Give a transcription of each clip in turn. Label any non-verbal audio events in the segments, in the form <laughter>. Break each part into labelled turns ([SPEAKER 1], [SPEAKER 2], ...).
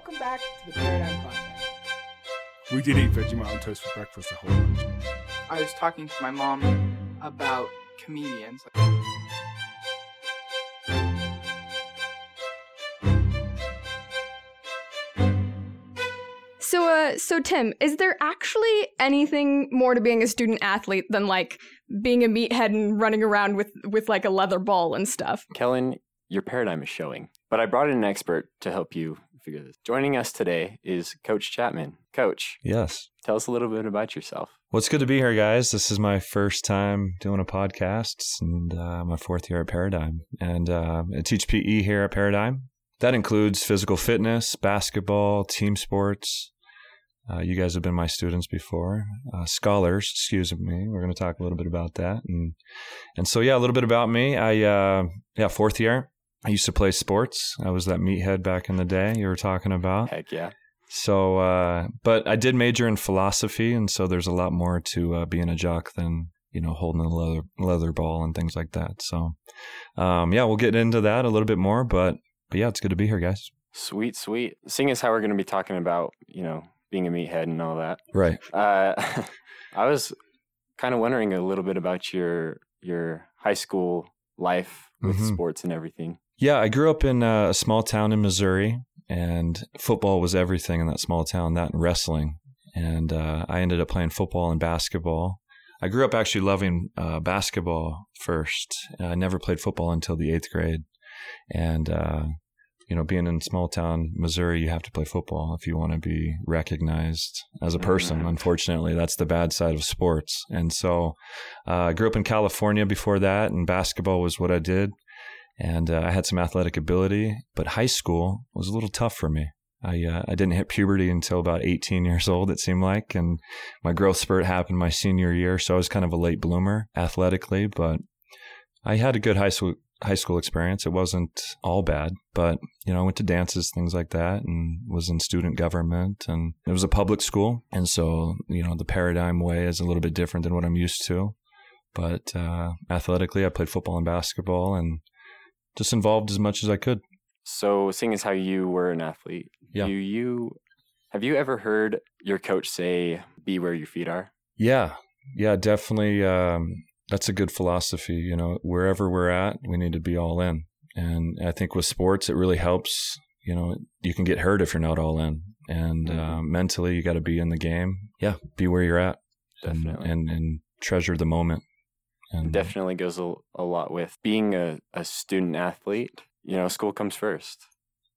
[SPEAKER 1] welcome back to the Paradigm Project.
[SPEAKER 2] We did eat Vegemite toast for breakfast the whole lunch.
[SPEAKER 1] I was talking to my mom about comedians.
[SPEAKER 3] So, uh, so Tim, is there actually anything more to being a student athlete than like being a meathead and running around with with like a leather ball and stuff?
[SPEAKER 4] Kellen, your paradigm is showing, but I brought in an expert to help you figure this. Joining us today is Coach Chapman. Coach,
[SPEAKER 5] Yes.
[SPEAKER 4] tell us a little bit about yourself.
[SPEAKER 5] Well, it's good to be here, guys. This is my first time doing a podcast and uh, my fourth year at Paradigm. And uh, I teach PE here at Paradigm. That includes physical fitness, basketball, team sports. Uh, you guys have been my students before, uh, scholars. Excuse me. We're going to talk a little bit about that, and and so yeah, a little bit about me. I uh, yeah, fourth year. I used to play sports. I was that meathead back in the day you were talking about.
[SPEAKER 4] Heck yeah.
[SPEAKER 5] So, uh, but I did major in philosophy, and so there's a lot more to uh, being a jock than you know holding a leather leather ball and things like that. So, um, yeah, we'll get into that a little bit more, but but yeah, it's good to be here, guys.
[SPEAKER 4] Sweet, sweet. Seeing as how we're going to be talking about, you know, being a meathead and all that,
[SPEAKER 5] Right.
[SPEAKER 4] uh, <laughs> I was kind of wondering a little bit about your your high school life with
[SPEAKER 5] Mhm.
[SPEAKER 4] sports and everything.
[SPEAKER 5] Yeah, I grew up in uh, a small town in Missouri, and football was everything in that small town. That and wrestling, and uh, I ended up playing football and basketball. I grew up actually loving uh, basketball first. I never played football until the eighth grade, and uh, you know, being in small town Missouri, you have to play football if you want to be recognized as a person.
[SPEAKER 4] Mhm.
[SPEAKER 5] Unfortunately, that's the bad side of sports. And so, uh, I grew up in California before that, and basketball was what I did and uh, I had some athletic ability, but high school was a little tough for me. I uh, I didn't hit puberty until about 18 years old, it seemed like, and my growth spurt happened my senior year, so I was kind of a late bloomer athletically, but I had a good high school high school experience. It wasn't all bad, but you know, I went to dances, things like that, and was in student government, and it was a public school, and so you know, the paradigm way is a little bit different than what I'm used to. But uh, athletically, I played football and basketball, and just involved as much as I could.
[SPEAKER 4] So, seeing as how you were an athlete,
[SPEAKER 5] Yeah.
[SPEAKER 4] do you have you ever heard your coach say, "Be where your feet are"?
[SPEAKER 5] Yeah, yeah, definitely. Um, that's a good philosophy. You know, wherever we're at, we need to be all in. And I think with sports, it really helps. You know, you can get hurt if you're not all in, and uh, mentally, you got to be in the game. Yeah, be where you're at, and, and and treasure the moment. And
[SPEAKER 4] definitely goes a, a lot with being a, a student athlete. You know, school comes first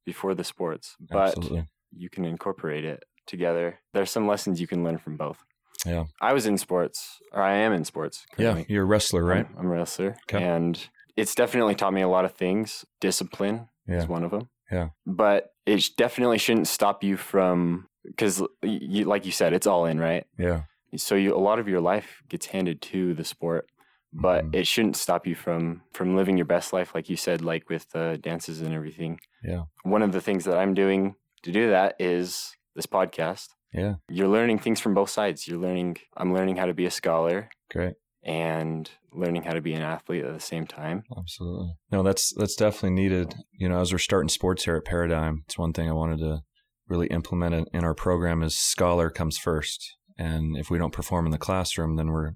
[SPEAKER 4] before the sports, but
[SPEAKER 5] absolutely,
[SPEAKER 4] you can incorporate it together. There's some lessons you can learn from both.
[SPEAKER 5] Yeah.
[SPEAKER 4] I was in sports, or I am in sports.
[SPEAKER 5] yeah, you're a wrestler, right?
[SPEAKER 4] I'm, I'm a wrestler,
[SPEAKER 5] Okay.
[SPEAKER 4] and it's definitely taught me a lot of things. Discipline
[SPEAKER 5] Yeah.
[SPEAKER 4] is one of them.
[SPEAKER 5] Yeah.
[SPEAKER 4] but it definitely shouldn't stop you from because, you, like you said, it's all in, right?
[SPEAKER 5] Yeah,
[SPEAKER 4] so you, a lot of your life gets handed to the sport but
[SPEAKER 5] Mhm.
[SPEAKER 4] it shouldn't stop you from from living your best life like you said like with the dances and everything
[SPEAKER 5] Yeah.
[SPEAKER 4] one of the things that i'm doing to do that is this podcast
[SPEAKER 5] yeah,
[SPEAKER 4] you're learning things from both sides you're learning i'm learning how to be a scholar
[SPEAKER 5] great.
[SPEAKER 4] and learning how to be an athlete at the same time
[SPEAKER 5] Absolutely. No, that's that's definitely needed. You know, as we're starting sports here at Paradigm, it's one thing I wanted to really implement in our program is scholar comes first. And if we don't perform in the classroom, then we're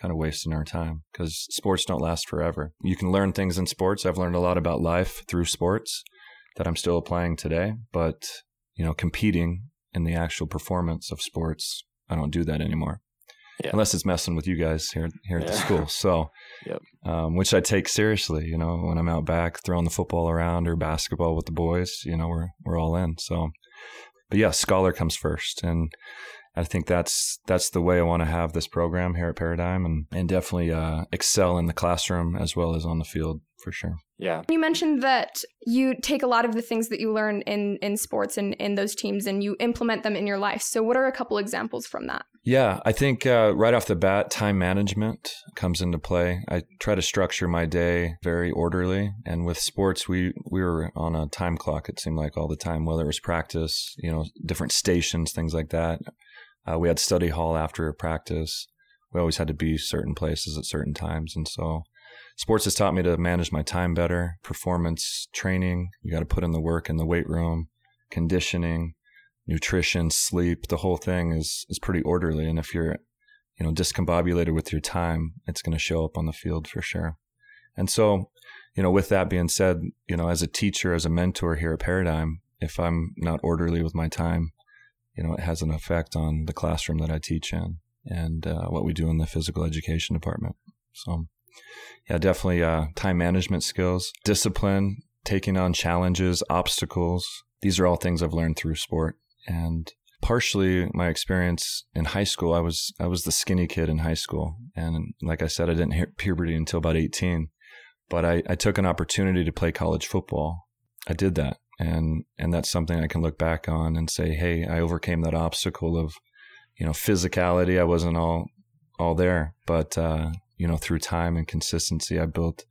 [SPEAKER 5] kind of wasting our time because sports don't last forever. You can learn things in sports. I've learned a lot about life through sports that I'm still applying today, but you know, competing in the actual performance of sports, I don't do that anymore.
[SPEAKER 4] Yeah.
[SPEAKER 5] Unless it's messing with you guys here here at the school. <laughs> So
[SPEAKER 4] Yep.
[SPEAKER 5] um, which I take seriously. You know, when I'm out back throwing the football around or basketball with the boys, you know, we're we're all in. So, but yeah, scholar comes first, and I think that's that's the way I want to have this program here at Paradigm, and and definitely uh, excel in the classroom as well as on the field for sure.
[SPEAKER 4] yeah
[SPEAKER 3] You mentioned that you take a lot of the things that you learn in in sports and in those teams and you implement them in your life. So what are a couple examples from that?
[SPEAKER 5] Yeah, I think uh, right off the bat, time management comes into play. I try to structure my day very orderly, and with sports, we we were on a time clock. It seemed like all the time, whether it was practice, you know, different stations, things like that. Uh, we had study hall after practice. We always had to be certain places at certain times, and so sports has taught me to manage my time better. Performance training, you got to put in the work in the weight room. conditioning, nutrition, sleep, the whole thing is is pretty orderly. And if you're, you know, discombobulated with your time, it's going to show up on the field for sure. And so, you know, with that being said, you know, as a teacher, as a mentor here at Paradigm, if I'm not orderly with my time, you know, it has an effect on the classroom that I teach in and uh, what we do in the physical education department. So, yeah, definitely uh, time management skills, discipline, taking on challenges, obstacles. These are all things I've learned through sport. And partially my experience in high school, I was I was the skinny kid in high school, and like I said, I didn't hit puberty until about eighteen. But I, I took an opportunity to play college football. I did that, and and that's something I can look back on and say, hey, I overcame that obstacle of, you know, physicality. I wasn't all all there, but uh, you know, through time and consistency, I built,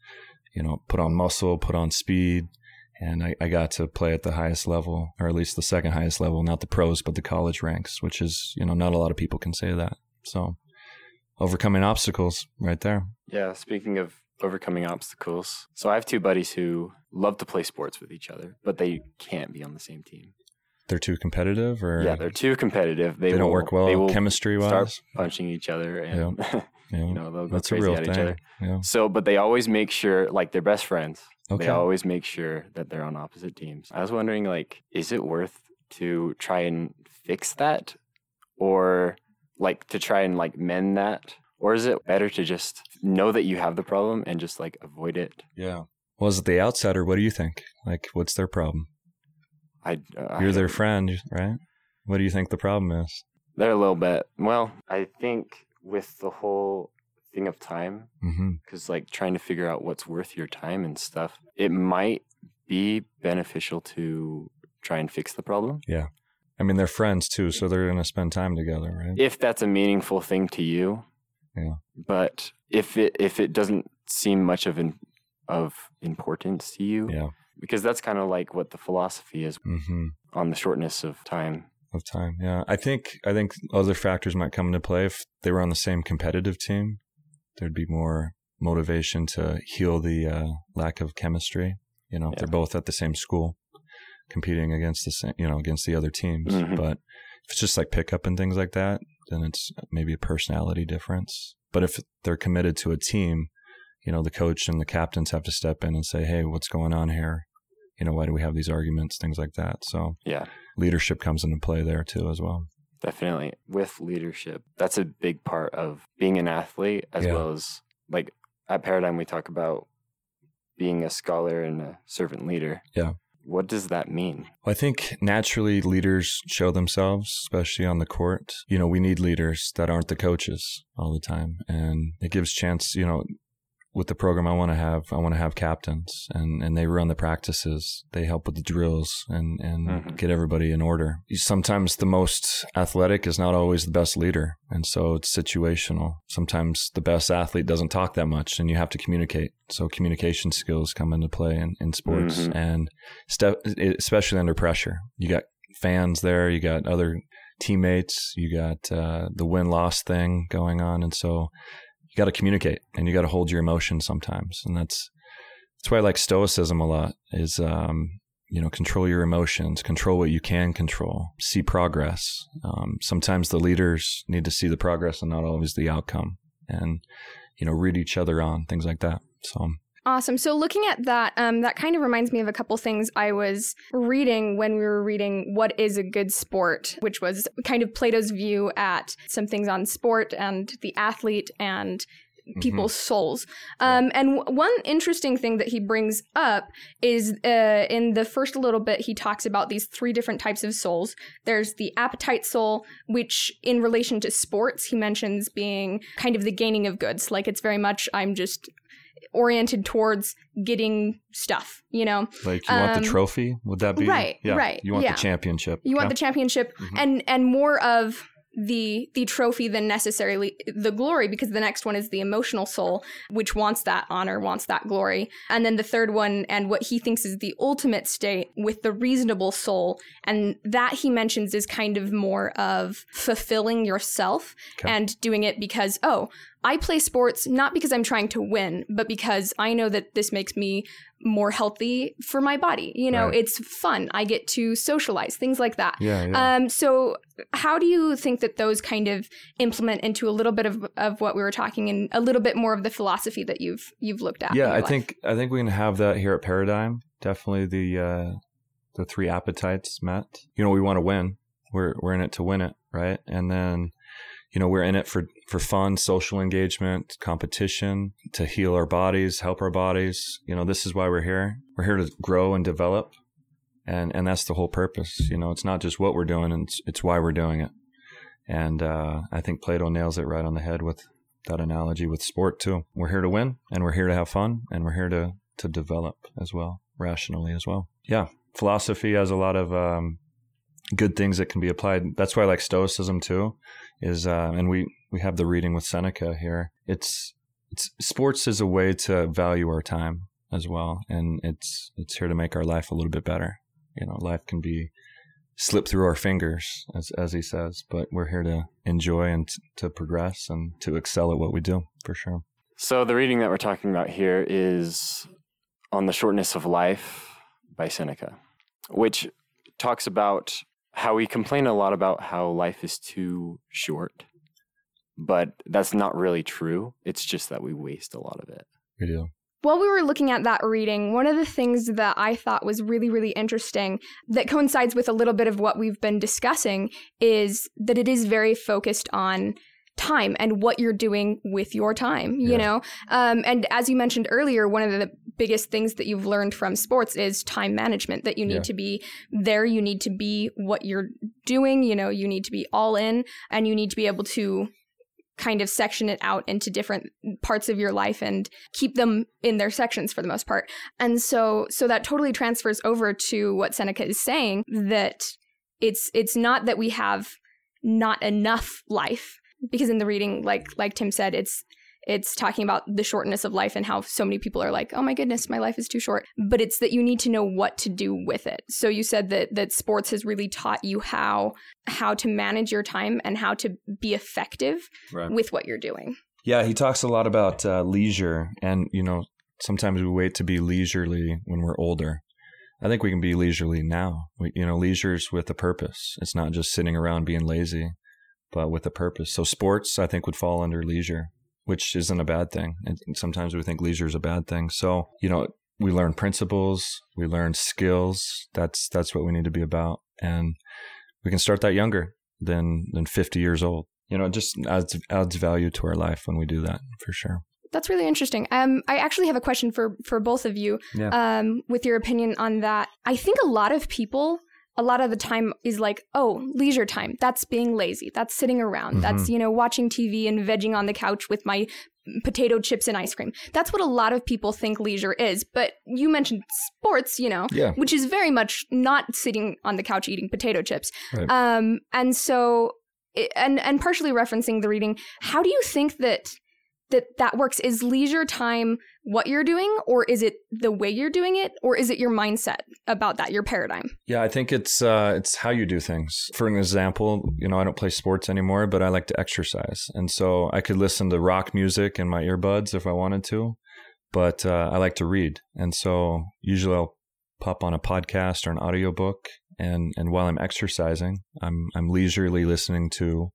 [SPEAKER 5] you know, put on muscle, put on speed, and I, I got to play at the highest level, or at least the second highest level, not the pros, but the college ranks, which is, you know, not a lot of people can say that. So overcoming obstacles right there.
[SPEAKER 4] Yeah. Speaking of overcoming obstacles, so I have two buddies who love to play sports with each other, but they can't be on the same team.
[SPEAKER 5] They're too competitive, or
[SPEAKER 4] Yeah, they're too competitive. They,
[SPEAKER 5] they, don't work well
[SPEAKER 4] They will
[SPEAKER 5] chemistry
[SPEAKER 4] start
[SPEAKER 5] wise.
[SPEAKER 4] punching each other, and <laughs>
[SPEAKER 5] Yeah,
[SPEAKER 4] you know they'll go
[SPEAKER 5] that's a
[SPEAKER 4] crazy
[SPEAKER 5] real
[SPEAKER 4] at
[SPEAKER 5] thing.
[SPEAKER 4] each other.
[SPEAKER 5] Yeah.
[SPEAKER 4] So, but they always make sure, like they're best friends.
[SPEAKER 5] Okay.
[SPEAKER 4] They always make sure that they're on opposite teams. I was wondering, like, is it worth to try and fix that, or like to try and like mend that, or is it better to just know that you have the problem and just like avoid it?
[SPEAKER 5] yeah. Well, as the outsider, what do you think? Like, what's their problem?
[SPEAKER 4] I uh,
[SPEAKER 5] You're their friend, right? What do you think the problem is?
[SPEAKER 4] They're a little bit. Well, I think with the whole thing of time,
[SPEAKER 5] Mm-hmm.
[SPEAKER 4] because like trying to figure out what's worth your time and stuff, it might be beneficial to try and fix the problem Yeah.
[SPEAKER 5] I mean, they're friends too, so they're going to spend time together, right?
[SPEAKER 4] if that's a meaningful thing to you.
[SPEAKER 5] Yeah.
[SPEAKER 4] But if it if it doesn't seem much of an of importance to you,
[SPEAKER 5] Yeah.
[SPEAKER 4] because that's kind of like what the philosophy is
[SPEAKER 5] Mm-hmm.
[SPEAKER 4] on the shortness of time.
[SPEAKER 5] Of time, yeah. I think I think other factors might come into play if they were on the same competitive team. There'd be more motivation to heal the uh, lack of chemistry. You know, if they're both at the same school, competing against the same, you know, against the other teams.
[SPEAKER 4] Mhm.
[SPEAKER 5] But if it's just like pickup and things like that, then it's maybe a personality difference. But if they're committed to a team, you know, the coach and the captains have to step in and say, "Hey, what's going on here? You know, why do we have these arguments? Things like that." So
[SPEAKER 4] Yeah.
[SPEAKER 5] leadership comes into play there too as well.
[SPEAKER 4] Definitely. With leadership, that's a big part of being an athlete, as
[SPEAKER 5] Yeah.
[SPEAKER 4] well as like at Paradigm, we talk about being a scholar and a servant leader.
[SPEAKER 5] Yeah.
[SPEAKER 4] What does that mean?
[SPEAKER 5] Well, I think naturally leaders show themselves, especially on the court. You know, we need leaders that aren't the coaches all the time. And it gives chance, you know, with the program I want to have, I want to have captains and, and they run the practices. They help with the drills and, and
[SPEAKER 4] Mhm.
[SPEAKER 5] get everybody in order. Sometimes the most athletic is not always the best leader. And so it's situational. Sometimes the best athlete doesn't talk that much and you have to communicate. So communication skills come into play in, in sports
[SPEAKER 4] Mhm.
[SPEAKER 5] and step, especially under pressure. You got fans there, you got other teammates, you got uh, the win loss thing going on. And so got to communicate and you got to hold your emotions sometimes. And that's, that's why I like stoicism a lot is, um, you know, control your emotions, control what you can control, see progress. Um, sometimes the leaders need to see the progress and not always the outcome and, you know, read each other on things like that. So,
[SPEAKER 3] Awesome. So looking at that, um, that kind of reminds me of a couple things I was reading when we were reading "What Is a Good Sport," which was kind of Plato's view at some things on sport and the athlete and people's souls. Um, and w- one interesting thing that he brings up is uh, in the first little bit, he talks about these three different types of souls. There's the appetite soul, which in relation to sports, he mentions being kind of the gaining of goods. Like it's very much, I'm just oriented towards getting stuff, you know?
[SPEAKER 5] like, you want
[SPEAKER 3] Um,
[SPEAKER 5] the trophy? Would that be?
[SPEAKER 3] right,
[SPEAKER 5] Yeah.
[SPEAKER 3] right,
[SPEAKER 5] You want
[SPEAKER 3] yeah.
[SPEAKER 5] the championship.
[SPEAKER 3] You want
[SPEAKER 5] Okay.
[SPEAKER 3] the championship
[SPEAKER 5] Mhm.
[SPEAKER 3] and and more of the the trophy than necessarily the glory because the next one is the emotional soul which wants that honor wants that glory and then the third one and what he thinks is the ultimate state with the reasonable soul and that he mentions is kind of more of fulfilling yourself
[SPEAKER 5] Okay.
[SPEAKER 3] and doing it because oh I play sports not because I'm trying to win, but because I know that this makes me more healthy for my body. You know,
[SPEAKER 5] Right.
[SPEAKER 3] it's fun. I get to socialize, things like that.
[SPEAKER 5] Yeah, yeah.
[SPEAKER 3] Um, so how do you think that those kind of implement into a little bit of, of what we were talking and a little bit more of the philosophy that you've you've looked at?
[SPEAKER 5] yeah, I
[SPEAKER 3] life?
[SPEAKER 5] think I think we can have that here at Paradigm. Definitely the uh, the three appetites met. You know, we want to win. We're we're in it to win it, right? And then, you know, we're in it for for fun, social engagement, competition, to heal our bodies, help our bodies. You know, this is why we're here. We're here to grow and develop, and and that's the whole purpose. You know, it's not just what we're doing, and it's, it's why we're doing it. And uh, I think Plato nails it right on the head with that analogy with sport too. We're here to win and we're here to have fun and we're here to to develop as well, rationally as well. Yeah, philosophy has a lot of um, good things that can be applied. That's why I like Stoicism too. Is uh, and we we have the reading with Seneca here. It's it's sports is a way to value our time as well, and it's it's here to make our life a little bit better. You know, life can be slip through our fingers, as as he says, but we're here to enjoy and t- to progress and to excel at what we do for sure.
[SPEAKER 4] So the reading that we're talking about here is on the shortness of life by Seneca, which talks about how we complain a lot about how life is too short, but that's not really true. It's just that we waste a lot of it.
[SPEAKER 5] We do.
[SPEAKER 3] While we were looking at that reading, one of the things that I thought was really, really interesting that coincides with a little bit of what we've been discussing is that it is very focused on time and what you're doing with your time, you
[SPEAKER 5] Yeah.
[SPEAKER 3] know? Um, and as you mentioned earlier, one of the biggest things that you've learned from sports is time management, that you need
[SPEAKER 5] Yeah.
[SPEAKER 3] to be there, you need to be what you're doing, you know, you need to be all in, and you need to be able to kind of section it out into different parts of your life and keep them in their sections for the most part. And so so that totally transfers over to what Seneca is saying that it's it's not that we have not enough life because in the reading like like Tim said it's it's talking about the shortness of life and how so many people are like, "Oh my goodness, my life is too short." But it's that you need to know what to do with it. So you said that that sports has really taught you how how to manage your time and how to be effective
[SPEAKER 5] Right.
[SPEAKER 3] with what you're doing.
[SPEAKER 5] Yeah, he talks a lot about uh, leisure, and you know, sometimes we wait to be leisurely when we're older. I think we can be leisurely now. We, you know, leisure's with a purpose. It's not just sitting around being lazy, but with a purpose. So sports, I think, would fall under leisure, which isn't a bad thing. And sometimes we think leisure is a bad thing. So you know, we learn principles, we learn skills. That's that's what we need to be about, and we can start that younger than than 50 years old. You know, it just adds adds value to our life when we do that for sure.
[SPEAKER 3] That's really interesting. Um, I actually have a question for for both of you.
[SPEAKER 5] Yeah.
[SPEAKER 3] Um, with your opinion on that, I think a lot of people, a lot of the time, is like, oh, leisure time. That's being lazy. That's sitting around. That's you know watching TV and vegging on the couch with my potato chips and ice cream. That's what a lot of people think leisure is. But you mentioned sports, you know,
[SPEAKER 5] Yeah.
[SPEAKER 3] which is very much not sitting on the couch eating potato chips.
[SPEAKER 5] Right.
[SPEAKER 3] Um, and so, and and partially referencing the reading, how do you think that that that works? Is leisure time what you're doing, or is it the way you're doing it, or is it your mindset about that, your paradigm?
[SPEAKER 5] Yeah, I think it's uh, it's how you do things. For an example, you know, I don't play sports anymore, but I like to exercise, and so I could listen to rock music in my earbuds if I wanted to. But uh, I like to read, and so usually I'll pop on a podcast or an audiobook, and and while I'm exercising, I'm I'm leisurely listening to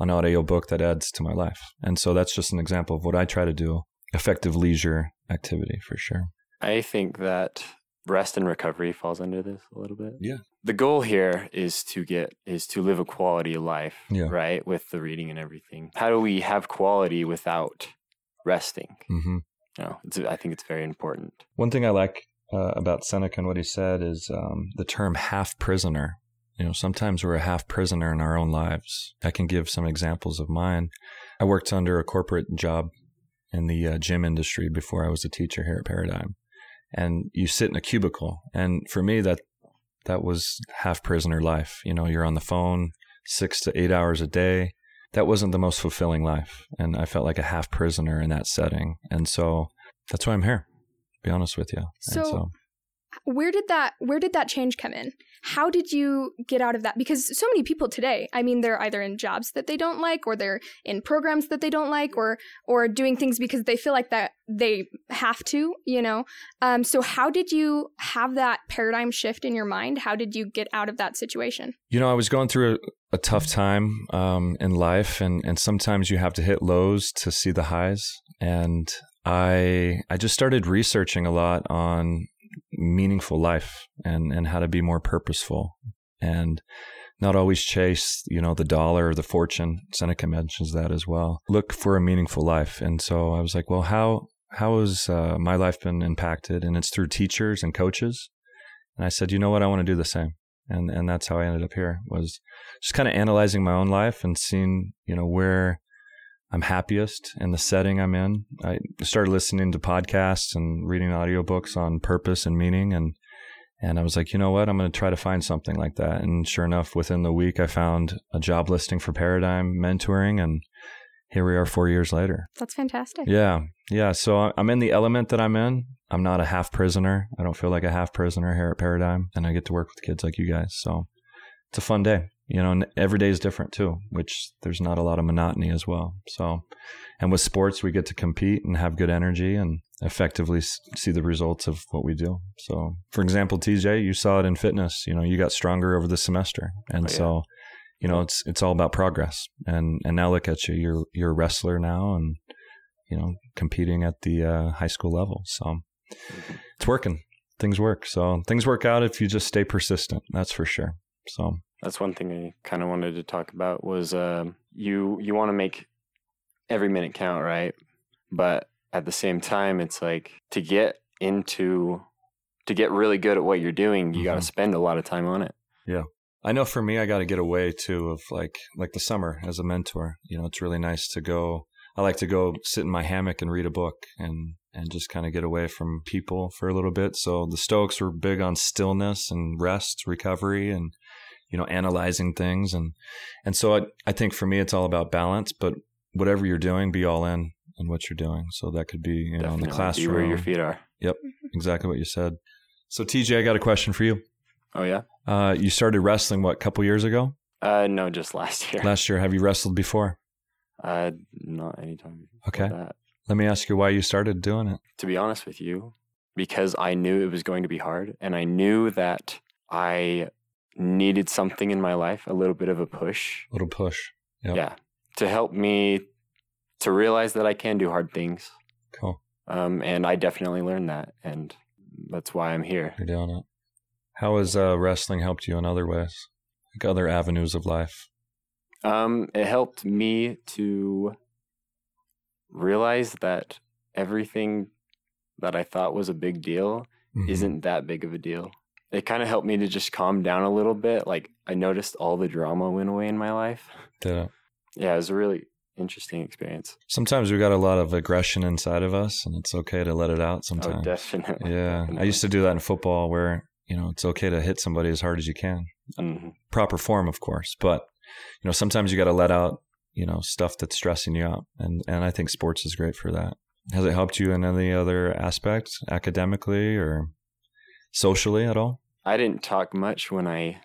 [SPEAKER 5] an audiobook that adds to my life, and so that's just an example of what I try to do. Effective leisure activity for sure.
[SPEAKER 4] I think that rest and recovery falls under this a little bit.
[SPEAKER 5] Yeah.
[SPEAKER 4] The goal here is to get is to live a quality life,
[SPEAKER 5] Yeah.
[SPEAKER 4] right? With the reading and everything. How do we have quality without resting?
[SPEAKER 5] Mm-hmm.
[SPEAKER 4] It's, I think it's very important.
[SPEAKER 5] One thing I like uh, about Seneca and what he said is um, the term half prisoner. You know, sometimes we're a half prisoner in our own lives. I can give some examples of mine. I worked under a corporate job in the uh, gym industry before I was a teacher here at Paradigm. And you sit in a cubicle. And for me, that that was half prisoner life. You know, you're on the phone six to eight hours a day. That wasn't the most fulfilling life. And I felt like a half prisoner in that setting. And so that's why I'm here, to be honest with you.
[SPEAKER 3] So-
[SPEAKER 5] and so
[SPEAKER 3] where did that where did that change come in? How did you get out of that? Because so many people today i mean they're either in jobs that they don't like or they're in programs that they don't like or or doing things because they feel like that they have to you know? Um, so how did you have that paradigm shift in your mind? How did you get out of that situation?
[SPEAKER 5] You know, I was going through a, a tough time um, in life, and, and sometimes you have to hit lows to see the highs. And I I just started researching a lot on meaningful life and, and how to be more purposeful and not always chase, you know, the dollar or the fortune. Seneca mentions that as well. Look for a meaningful life. And so I was like, well, how how has uh, my life been impacted? And it's through teachers and coaches. And I said, you know what, I want to do the same and and that's how I ended up here was just kind of analyzing my own life and seeing you know where I'm happiest in the setting I'm in. I started listening to podcasts and reading audiobooks on purpose and meaning and and I was like, you know what, I'm going to try to find something like that. And sure enough, within the week, I found a job listing for Paradigm Mentoring, and here we are four years later.
[SPEAKER 3] that's fantastic
[SPEAKER 5] Yeah, yeah. So I- I'm in the element that I'm in. I'm not a half prisoner. I don't feel like a half prisoner here at Paradigm, and I get to work with kids like you guys. So it's a fun day, you know. And every day is different too, which there's not a lot of monotony as well. So, and with sports, we get to compete and have good energy and effectively see the results of what we do. So, for example, TJ, you saw it in fitness. You know, you got stronger over the semester, and
[SPEAKER 4] Oh, yeah.
[SPEAKER 5] so you know it's it's all about progress. And and now look at you, you're you're a wrestler now, and you know, competing at the uh, high school level. So it's working. Things work. So things work out if you just stay persistent. That's for sure. So
[SPEAKER 4] That's one thing I kind of wanted to talk about was um, you you want to make every minute count, right? But at the same time, it's like to get into to get really good at what you're doing, you got to spend a lot of time on it. Yeah.
[SPEAKER 5] I know for me, I got to get away too of like like the summer as a mentor. You know, it's really nice to go. I like to go sit in my hammock and read a book and and just kind of get away from people for a little bit. So the Stoics were big on stillness and rest, recovery, and you know analyzing things and and so I I think for me it's all about balance. But whatever you're doing, be all in in what you're doing. So that could be you know in
[SPEAKER 4] Definitely
[SPEAKER 5] the
[SPEAKER 4] be
[SPEAKER 5] classroom.
[SPEAKER 4] where your feet are.
[SPEAKER 5] Yep exactly what you said. So TJ, I got a question for you.
[SPEAKER 4] Oh yeah.
[SPEAKER 5] Uh, you started wrestling what a couple years ago?
[SPEAKER 4] Uh, no, just last year.
[SPEAKER 5] Last year, have you wrestled before?
[SPEAKER 4] Uh, not anytime.
[SPEAKER 5] Okay. Let me ask you why you started doing it.
[SPEAKER 4] To be honest with you, because I knew it was going to be hard, and I knew that I needed something in my life, a little bit of a push.
[SPEAKER 5] A little push. Yep.
[SPEAKER 4] Yeah, to help me to realize that I can do hard things.
[SPEAKER 5] Cool.
[SPEAKER 4] Um, and I definitely learned that, and that's why I'm here.
[SPEAKER 5] You're doing it. How has uh, wrestling helped you in other ways, like other avenues of life?
[SPEAKER 4] Um, it helped me to realize that everything that I thought was a big deal
[SPEAKER 5] Mhm.
[SPEAKER 4] isn't that big of a deal. It kind of helped me to just calm down a little bit. Like I noticed all the drama went away in my life.
[SPEAKER 5] It.
[SPEAKER 4] Yeah, it was a really interesting experience.
[SPEAKER 5] Sometimes we got a lot of aggression inside of us, and it's okay to let it out
[SPEAKER 4] Oh,
[SPEAKER 5] sometimes.
[SPEAKER 4] definitely.
[SPEAKER 5] yeah, I used to do that in football, where you know it's okay to hit somebody as hard as you can.
[SPEAKER 4] hmm
[SPEAKER 5] Proper form, of course, but you know sometimes you got to let out you know stuff that's stressing you out, and and I think sports is great for that. Has it helped you in any other aspect, academically or socially at all?
[SPEAKER 4] I didn't talk much when I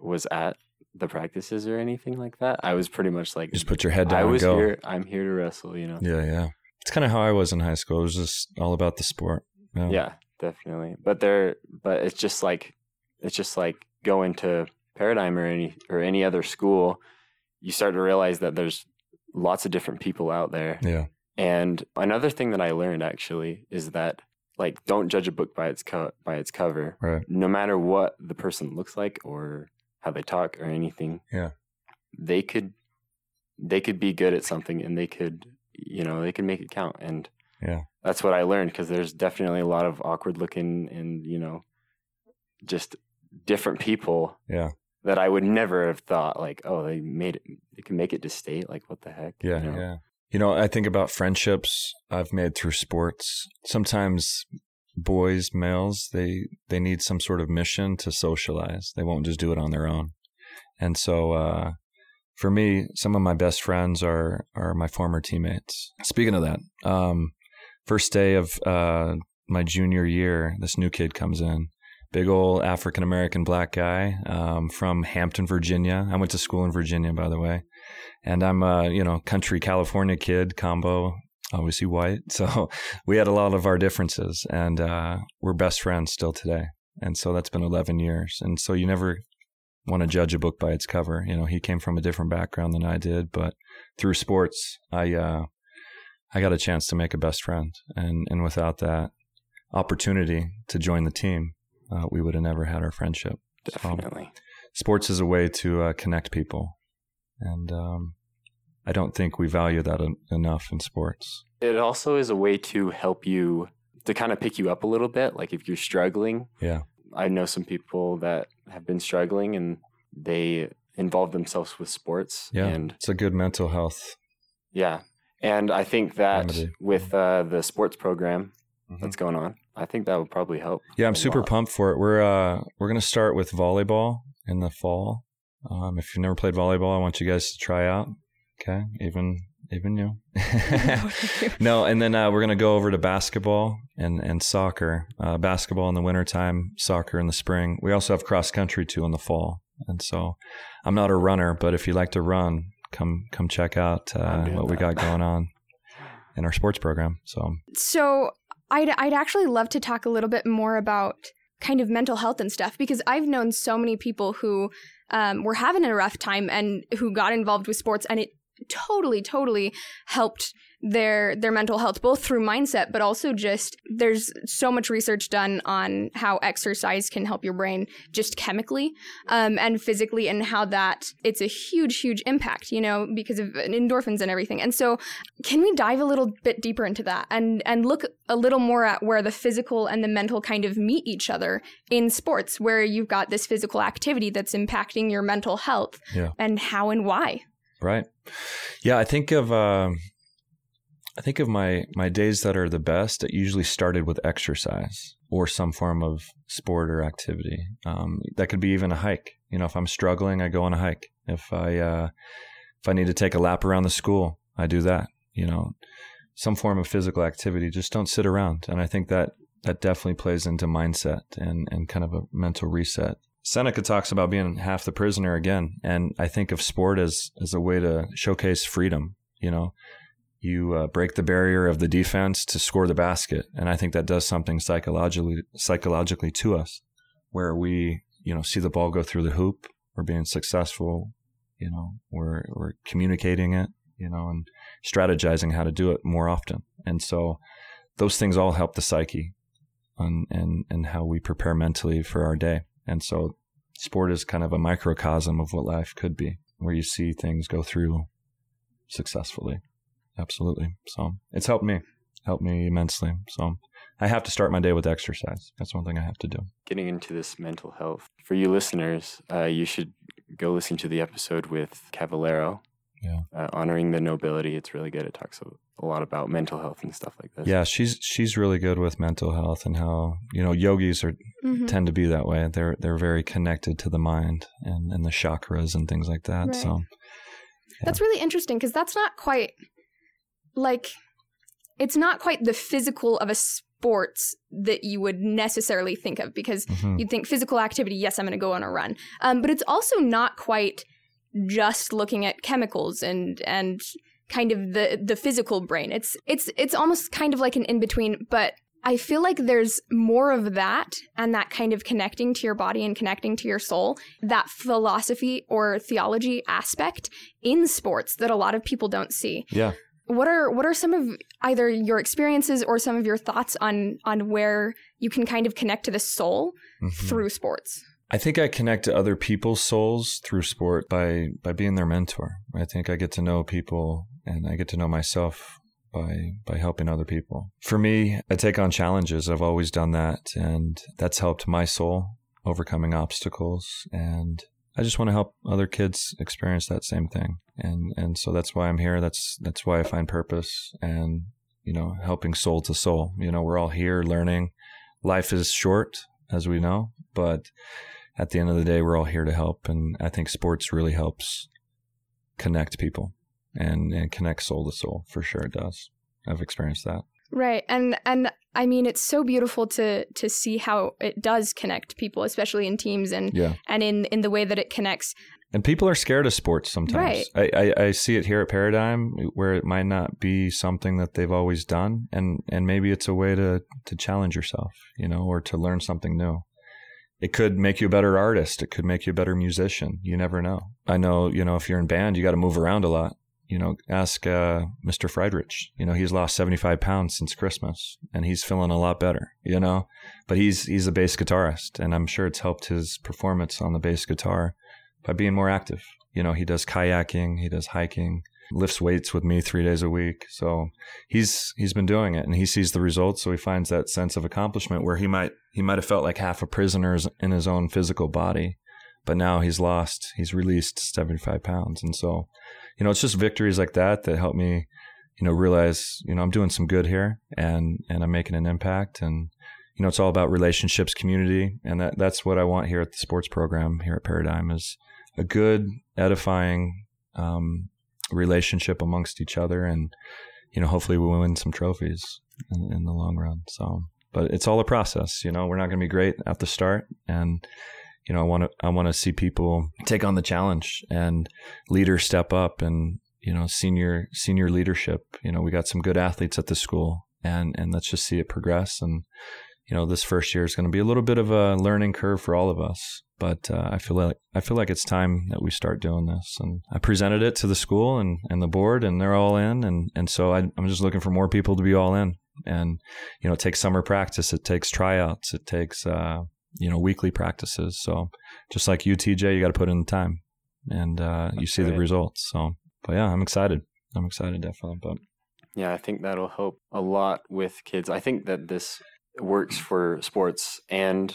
[SPEAKER 4] was at the practices or anything like that. I was pretty much like,
[SPEAKER 5] Just put your head down
[SPEAKER 4] I
[SPEAKER 5] and
[SPEAKER 4] was
[SPEAKER 5] go.
[SPEAKER 4] here. I'm here to wrestle. You know.
[SPEAKER 5] Yeah, yeah. It's kind of how I was in high school. It was just all about the sport. Yeah.
[SPEAKER 4] Yeah, definitely. But there, but it's just like it's just like going to Paradigm or any or any other school. You start to realize that there's lots of different people out there.
[SPEAKER 5] Yeah.
[SPEAKER 4] And another thing that I learned actually is that like don't judge a book by its co- by its cover.
[SPEAKER 5] Right.
[SPEAKER 4] No matter what the person looks like or how they talk or anything.
[SPEAKER 5] Yeah.
[SPEAKER 4] They could they could be good at something and they could you know, they could make it count and
[SPEAKER 5] Yeah.
[SPEAKER 4] That's what I learned because there's definitely a lot of awkward looking and, you know, just different people
[SPEAKER 5] Yeah.
[SPEAKER 4] that I would never have thought like, oh, they made it they can make it to state, like what the heck?
[SPEAKER 5] Yeah.
[SPEAKER 4] you know?
[SPEAKER 5] Yeah. You know, I think about friendships I've made through sports. Sometimes boys, males, they they need some sort of mission to socialize. They won't just do it on their own. And so uh for me, some of my best friends are are my former teammates. Speaking of that, um first day of uh my junior year, this new kid comes in big old African American black guy um, from Hampton, Virginia. I went to school in Virginia, by the way, and I'm a you know country California kid combo. Obviously white, <laughs> so we had a lot of our differences, and uh, we're best friends still today. And so that's been 11 years. And so you never want to judge a book by its cover. You know, he came from a different background than I did, but through sports, I uh, I got a chance to make a best friend, and and without that opportunity to join the team, uh, we would have never had our friendship.
[SPEAKER 4] Definitely.
[SPEAKER 5] So, sports is a way to uh, connect people, and um, I don't think we value that en- enough in sports.
[SPEAKER 4] It also is a way to help you to kind of pick you up a little bit. Like if you're struggling,
[SPEAKER 5] Yeah.
[SPEAKER 4] I know some people that have been struggling and they involve themselves with sports.
[SPEAKER 5] Yeah.
[SPEAKER 4] And
[SPEAKER 5] It's a good mental health.
[SPEAKER 4] yeah. And I think that
[SPEAKER 5] Remedy.
[SPEAKER 4] with uh, the sports program
[SPEAKER 5] Mhm.
[SPEAKER 4] that's going on, I think that would probably help.
[SPEAKER 5] Yeah, I'm super
[SPEAKER 4] lot.
[SPEAKER 5] pumped for it. We're uh we're gonna start with volleyball in the fall. Um, if you've never played volleyball, I want you guys to try out. Okay, even even you. <laughs> <laughs> <laughs> no, and then uh, we're gonna go over to basketball and and soccer. Uh, basketball in the wintertime, soccer in the spring. We also have cross country too in the fall. And so, I'm not a runner, but if you like to run, come come check out uh,
[SPEAKER 4] I'm doing
[SPEAKER 5] what we got going on in our sports program. So
[SPEAKER 3] So I'd I'd actually love to talk a little bit more about kind of mental health and stuff because I've known so many people who um, were having a rough time and who got involved with sports and it totally totally helped their their mental health both through mindset but also just there's so much research done on how exercise can help your brain just chemically um, and physically and how that it's a huge huge impact you know because of endorphins and everything and so can we dive a little bit deeper into that and and look a little more at where the physical and the mental kind of meet each other in sports where you've got this physical activity that's impacting your mental health
[SPEAKER 5] Yeah.
[SPEAKER 3] and how and why
[SPEAKER 5] Right. Yeah, I think of um I think of my my days that are the best. It usually started with exercise or some form of sport or activity. Um, that could be even a hike. You know, if I'm struggling, I go on a hike. If I uh, if I need to take a lap around the school, I do that. You know, some form of physical activity. Just don't sit around. And I think that that definitely plays into mindset and and kind of a mental reset. Seneca talks about being half the prisoner again, and I think of sport as as a way to showcase freedom. You know, you uh, break the barrier of the defense to score the basket, and I think that does something psychologically psychologically to us, where we you know see the ball go through the hoop, we're being successful, you know, we're we're communicating it, you know, and strategizing how to do it more often, and so those things all help the psyche, and and and how we prepare mentally for our day. And so sport is kind of a microcosm of what life could be, where you see things go through successfully. Absolutely. So it's helped me, helped me immensely. So I have to start my day with exercise. That's one thing I have to do.
[SPEAKER 4] Getting into this mental health. For you listeners, uh, you should go listen to the episode with Cavallero.
[SPEAKER 5] Yeah.
[SPEAKER 4] Uh, honoring the nobility. It's really good. It talks a, a lot about mental health and stuff like this.
[SPEAKER 5] Yeah, she's she's really good with mental health and how you know yogis are
[SPEAKER 3] Mhm.
[SPEAKER 5] tend to be that way. They're they're very connected to the mind and, and the chakras and things like that.
[SPEAKER 3] Right.
[SPEAKER 5] So
[SPEAKER 3] That's really interesting because that's not quite like it's not quite the physical of a sports that you would necessarily think of because
[SPEAKER 5] mhm.
[SPEAKER 3] you'd think physical activity yes i'm going to go on a run um, but it's also not quite just looking at chemicals and and kind of the the physical brain it's it's it's almost kind of like an in between but I feel like there's more of that and that kind of connecting to your body and connecting to your soul, that philosophy or theology aspect in sports that a lot of people don't see.
[SPEAKER 5] yeah.
[SPEAKER 3] What are what are some of either your experiences or some of your thoughts on on where you can kind of connect to the soul
[SPEAKER 5] Mhm.
[SPEAKER 3] through sports?
[SPEAKER 5] I think I connect to other people's souls through sport by by being their mentor. I think I get to know people and I get to know myself by by helping other people. For me, I take on challenges. I've always done that and that's helped my soul overcoming obstacles and I just want to help other kids experience that same thing. And and so that's why I'm here. That's that's why I find purpose and you know, helping soul to soul. You know, we're all here learning. Life is short, as we know, but at the end of the day, we're all here to help. And I think sports really helps connect people and, and connect soul to soul. For sure, it does. I've experienced that.
[SPEAKER 3] Right. And and I mean it's so beautiful to to see how it does connect people, especially in teams and
[SPEAKER 5] Yeah.
[SPEAKER 3] and in in the way that it connects.
[SPEAKER 5] And people are scared of sports sometimes. I, I, I see it here at Paradigm where it might not be something that they've always done and, and maybe it's a way to, to challenge yourself, you know, or to learn something new. It could make you a better artist. It could make you a better musician. You never know. I know, you know, if you're in band, you got to move around a lot. You know, ask uh, Mr. Friedrich. You know, he's lost 75 pounds since Christmas and he's feeling a lot better, you know, but he's, he's a bass guitarist and I'm sure it's helped his performance on the bass guitar by being more active. You know, he does kayaking, he does hiking, lifts weights with me three days a week. So he's he's been doing it, and he sees the results. So he finds that sense of accomplishment where he might he might have felt like half a prisoner in his own physical body, but now he's lost. He's released seventy five pounds, and so you know it's just victories like that that help me, you know, realize you know I'm doing some good here, and and I'm making an impact, and you know it's all about relationships, community, and that that's what I want here at the sports program here at Paradigm is a good, edifying um, relationship amongst each other, and you know, hopefully we win some trophies in, in the long run. So, but it's all a process. You know, we're not going to be great at the start, and you know, I want to I want to see people take on the challenge and leaders step up, and you know, senior senior leadership. You know, we got some good athletes at the school, and and let's just see it progress and you know, this first year is going to be a little bit of a learning curve for all of us. But uh, I feel like I feel like it's time that we start doing this. And I presented it to the school and, and the board, and they're all in. And and so I, I'm just looking for more people to be all in. And you know, it takes summer practice, it takes tryouts, it takes uh, you know weekly practices. So just like you, TJ, you got to put in the time, and uh, you see the results. So, but yeah, I'm excited. I'm excited, definitely. But
[SPEAKER 4] Yeah, I think that'll help a lot with kids. I think that this works for sports and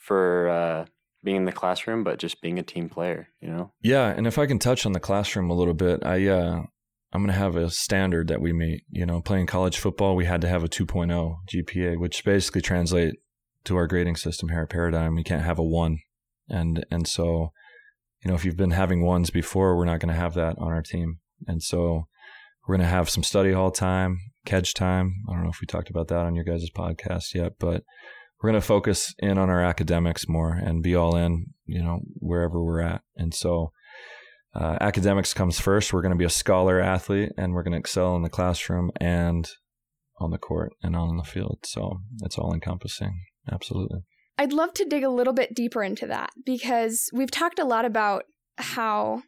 [SPEAKER 4] for uh, being in the classroom, but just being a team player, you know?
[SPEAKER 5] Yeah, and if I can touch on the classroom a little bit, I uh, I'm going to have a standard that we meet. You know, playing college football, we had to have a 2.0 GPA, which basically translate to our grading system here at Paradigm. We can't have a one, and and so, you know, if you've been having ones before, we're not going to have that on our team, and so we're going to have some study hall time, kedge time. I don't know if we talked about that on your guys' podcast yet, but we're going to focus in on our academics more and be all in, you know, wherever we're at. And so uh, academics comes first. We're going to be a scholar athlete and we're going to excel in the classroom and on the court and on the field. So it's all encompassing. Absolutely.
[SPEAKER 3] I'd love to dig a little bit deeper into that because we've talked a lot about how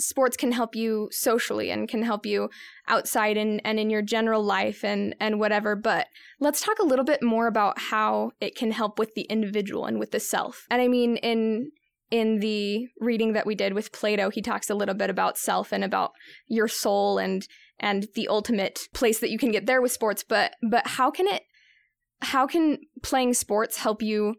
[SPEAKER 3] sports can help you socially and can help you outside and, and in your general life and, and whatever. But let's talk a little bit more about how it can help with the individual and with the self. And I mean, in in the reading that we did with Plato, he talks a little bit about self and about your soul and and the ultimate place that you can get there with sports. But but how can it how can playing sports help you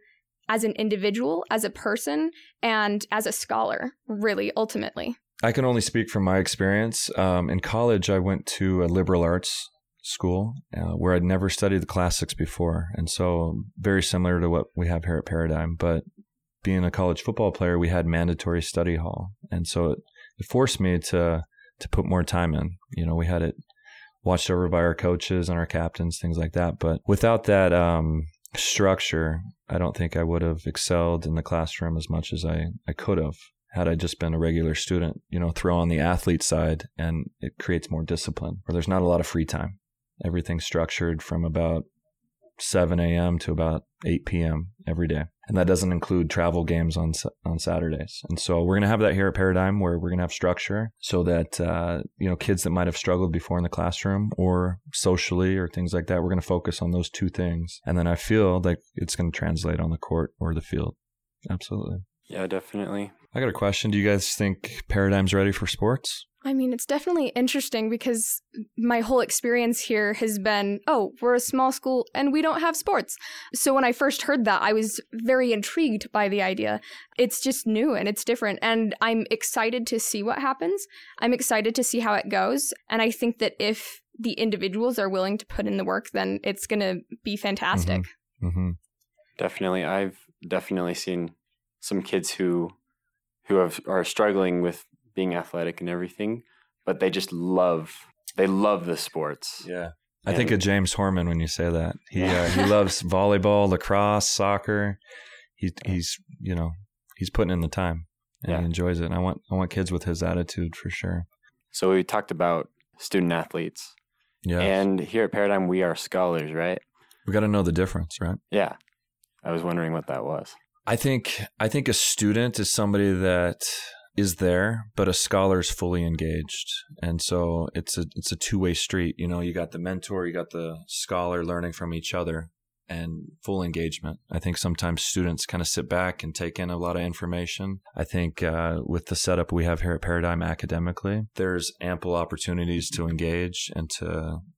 [SPEAKER 3] as an individual, as a person, and as a scholar, really, ultimately?
[SPEAKER 5] I can only speak from my experience. Um, in college, I went to a liberal arts school uh, where I'd never studied the classics before. And so, very similar to what we have here at Paradigm. But being a college football player, we had mandatory study hall. And so, it, it forced me to, to put more time in. You know, we had it watched over by our coaches and our captains, things like that. But without that um, structure, I don't think I would have excelled in the classroom as much as I, I could have had I just been a regular student, you know, throw on the athlete side and it creates more discipline where there's not a lot of free time. Everything's structured from about 7 a.m. to about 8 p.m. every day. And that doesn't include travel games on on Saturdays. And so we're going to have that here at Paradigm where we're going to have structure so that, uh, you know, kids that might have struggled before in the classroom or socially or things like that, we're going to focus on those two things. And then I feel like it's going to translate on the court or the field. Absolutely.
[SPEAKER 4] Yeah, definitely.
[SPEAKER 5] I got a question. Do you guys think Paradigm's ready for sports?
[SPEAKER 3] I mean, it's definitely interesting because my whole experience here has been oh, we're a small school and we don't have sports. So when I first heard that, I was very intrigued by the idea. It's just new and it's different. And I'm excited to see what happens. I'm excited to see how it goes. And I think that if the individuals are willing to put in the work, then it's going to be fantastic.
[SPEAKER 5] Mm-hmm.
[SPEAKER 4] Definitely. I've definitely seen some kids who who have, are struggling with being athletic and everything, but they just love they love the sports.
[SPEAKER 5] Yeah. I think of James Horman when you say that. He uh, he loves <laughs> volleyball, lacrosse, soccer. He he's you know he's putting in the time and
[SPEAKER 4] Yeah.
[SPEAKER 5] he enjoys it. And I want I want kids with his attitude for sure.
[SPEAKER 4] So we talked about student athletes,
[SPEAKER 5] Yeah,
[SPEAKER 4] and here at Paradigm, we are scholars, right?
[SPEAKER 5] we got to know the difference, right?
[SPEAKER 4] Yeah. I was wondering what that was.
[SPEAKER 5] I think I think a student is somebody that is there, but a scholar is fully engaged, and so it's a it's a two way street. You know, you got the mentor, you got the scholar learning from each other, and full engagement. I think sometimes students kind of sit back and take in a lot of information. I think uh, with the setup we have here at Paradigm academically, there's ample opportunities to engage and to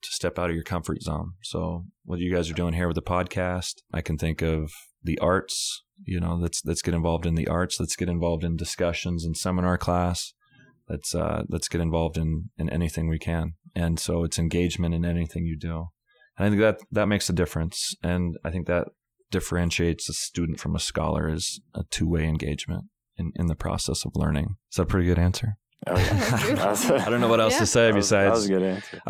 [SPEAKER 5] to step out of your comfort zone. So what you guys are doing here with the podcast, I can think of the arts. You know, let's let's get involved in the arts. Let's get involved in discussions and seminar class. Let's uh, let's get involved in in anything we can. And so it's engagement in anything you do. And I think that that makes a difference. And I think that differentiates a student from a scholar is a two way engagement in, in the process of learning. Is that a pretty good answer?
[SPEAKER 4] Oh, yeah. <laughs> <laughs>
[SPEAKER 5] I don't know what else
[SPEAKER 3] Yeah.
[SPEAKER 5] to say
[SPEAKER 4] that was- that was a good answer.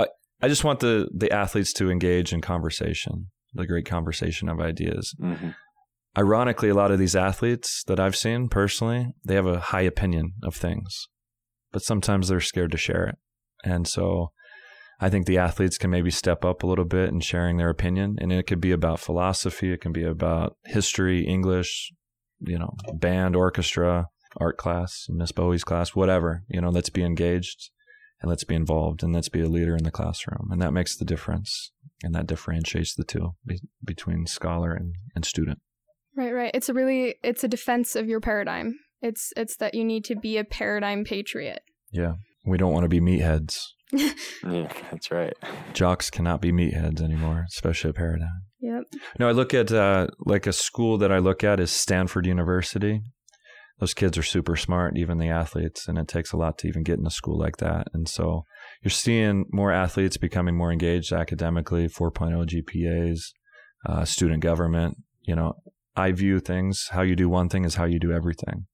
[SPEAKER 5] I just want the the athletes to engage in conversation, the great conversation of ideas.
[SPEAKER 4] hmm
[SPEAKER 5] Ironically, a lot of these athletes that I've seen personally, they have a high opinion of things, but sometimes they're scared to share it. And so I think the athletes can maybe step up a little bit in sharing their opinion. And it could be about philosophy, it can be about history, English, you know, band, orchestra, art class, Miss Bowie's class, whatever. You know, let's be engaged and let's be involved and let's be a leader in the classroom. And that makes the difference. And that differentiates the two be- between scholar and, and student.
[SPEAKER 3] Right, right. It's a really it's a defense of your paradigm. It's it's that you need to be a paradigm patriot.
[SPEAKER 5] Yeah. We don't want to be meatheads. <laughs>
[SPEAKER 4] Yeah, that's right.
[SPEAKER 5] Jocks cannot be meatheads anymore, especially at Paradigm.
[SPEAKER 3] Yep.
[SPEAKER 5] No, I look at uh, like a school that I look at is Stanford University. Those kids are super smart, even the athletes, and it takes a lot to even get in a school like that. And so you're seeing more athletes becoming more engaged academically, 4.0 GPAs, uh, student government. You know, I view things how you do one thing is how you do everything.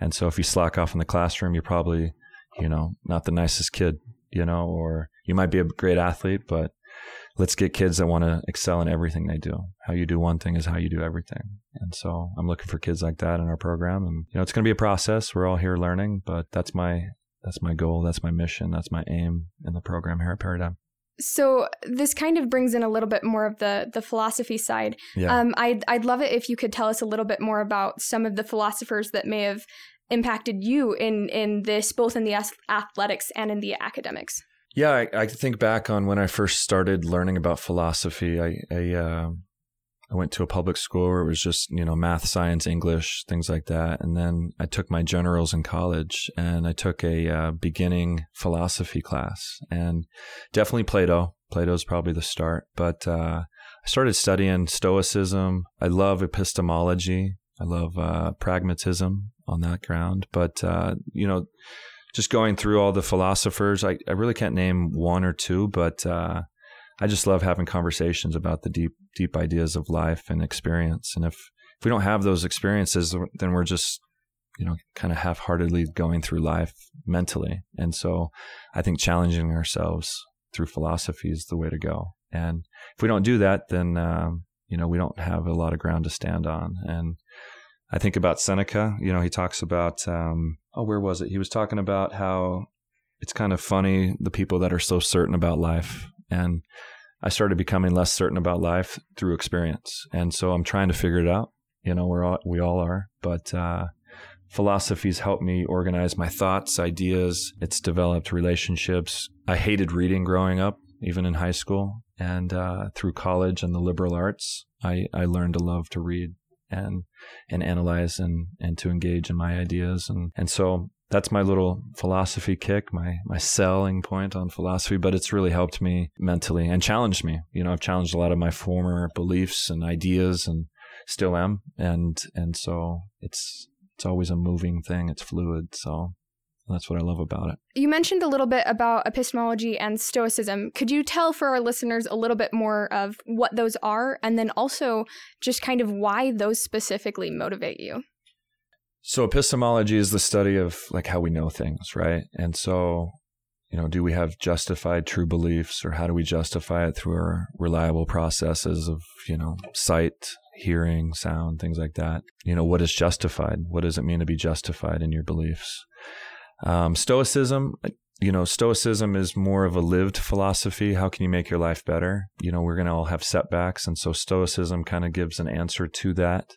[SPEAKER 5] And so if you slack off in the classroom, you're probably, you know, not the nicest kid, you know, or you might be a great athlete, but let's get kids that want to excel in everything they do. How you do one thing is how you do everything. And so I'm looking for kids like that in our program. And, you know, it's going to be a process. We're all here learning, but that's my, that's my goal. That's my mission. That's my aim in the program here at Paradigm.
[SPEAKER 3] So this kind of brings in a little bit more of the the philosophy side.
[SPEAKER 5] Yeah.
[SPEAKER 3] Um, I'd I'd love it if you could tell us a little bit more about some of the philosophers that may have impacted you in in this, both in the athletics and in the academics.
[SPEAKER 5] Yeah, I, I think back on when I first started learning about philosophy. I I, uh, I went to a public school where it was just you know math, science, English, things like that, and then I took my generals in college, and I took a uh, beginning philosophy class, and definitely Plato. Plato's probably the start, but uh, I started studying Stoicism. I love epistemology. I love uh, pragmatism on that ground, but uh, you know just going through all the philosophers, I, I really can't name one or two, but uh, I just love having conversations about the deep deep ideas of life and experience. And if if we don't have those experiences, then we're just you know kind of half heartedly going through life mentally. And so I think challenging ourselves through philosophy is the way to go. And if we don't do that, then um, you know we don't have a lot of ground to stand on. And I think about Seneca. You know, he talks about um, oh, where was it? He was talking about how it's kind of funny the people that are so certain about life, and I started becoming less certain about life through experience, and so I'm trying to figure it out. You know, we're all, we all are, but uh, philosophy's helped me organize my thoughts, ideas. It's developed relationships. I hated reading growing up, even in high school, and uh, through college and the liberal arts, I, I learned to love to read and and analyze and and to engage in my ideas. And and so that's my little philosophy kick my my selling point on philosophy but it's really helped me mentally and challenged me. You know i've challenged a lot of my former beliefs and ideas and still am. And and so it's it's always a moving thing. It's fluid. So that's what i love about it
[SPEAKER 3] You mentioned a little bit about epistemology and stoicism. Could you tell for our listeners a little bit more of what those are and then also just kind of why those specifically motivate you?
[SPEAKER 5] So epistemology is the study of like how we know things, right? And so you know, do we have justified true beliefs or how do we justify it through our reliable processes of, you know, sight, hearing, sound, things like that? You know, what is justified? What does it mean to be justified in your beliefs? Um, stoicism, you know, stoicism is more of a lived philosophy. How can you make your life better? You know, we're going to all have setbacks. And so stoicism kind of gives an answer to that.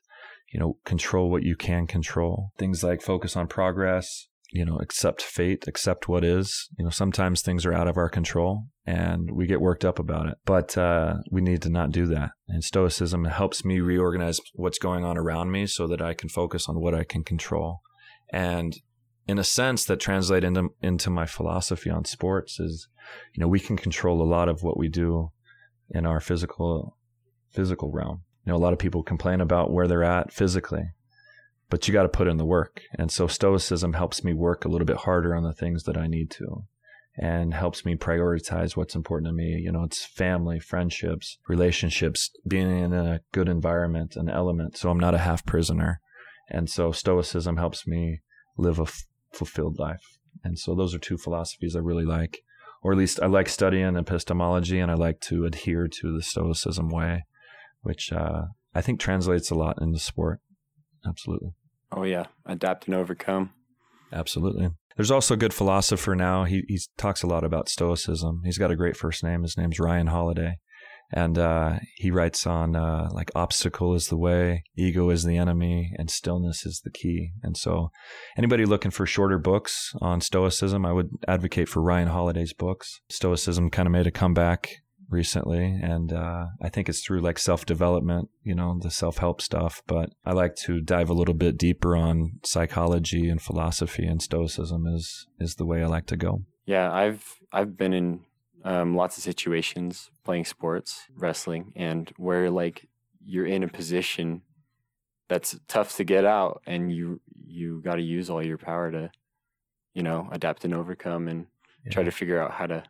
[SPEAKER 5] You know, control what you can control. Things like focus on progress, you know, accept fate, accept what is. You know, sometimes things are out of our control and we get worked up about it, but uh, we need to not do that. And Stoicism helps me reorganize what's going on around me so that I can focus on what I can control. And in a sense, that translate into into my philosophy on sports is, you know, we can control a lot of what we do in our physical physical realm. You know, a lot of people complain about where they're at physically, but you got to put in the work. And so stoicism helps me work a little bit harder on the things that I need to and helps me prioritize what's important to me. You know, it's family, friendships, relationships, being in a good environment, an element. So I'm not a half prisoner. And so stoicism helps me live a fulfilled life. And so those are two philosophies I really like, or at least I like studying epistemology and I like to adhere to the stoicism way, which uh, I think translates a lot into sport. Absolutely.
[SPEAKER 4] Oh yeah, adapt and overcome.
[SPEAKER 5] Absolutely. There's also a good philosopher now. He he talks a lot about stoicism. He's got a great first name. His name's Ryan Holiday, and uh, he writes on uh, like obstacle is the way, ego is the enemy, and stillness is the key. And so, anybody looking for shorter books on stoicism, I would advocate for Ryan Holiday's books. Stoicism kind of made a comeback recently and uh, i think it's through like self-development you know the self-help stuff but i like to dive a little bit deeper on psychology and philosophy and stoicism is is the way i like to go
[SPEAKER 4] Yeah, I've I've been in um, lots of situations playing sports, wrestling, and where like you're in a position that's tough to get out, and you you got to use all your power to, you know, adapt and overcome, and try to figure out how to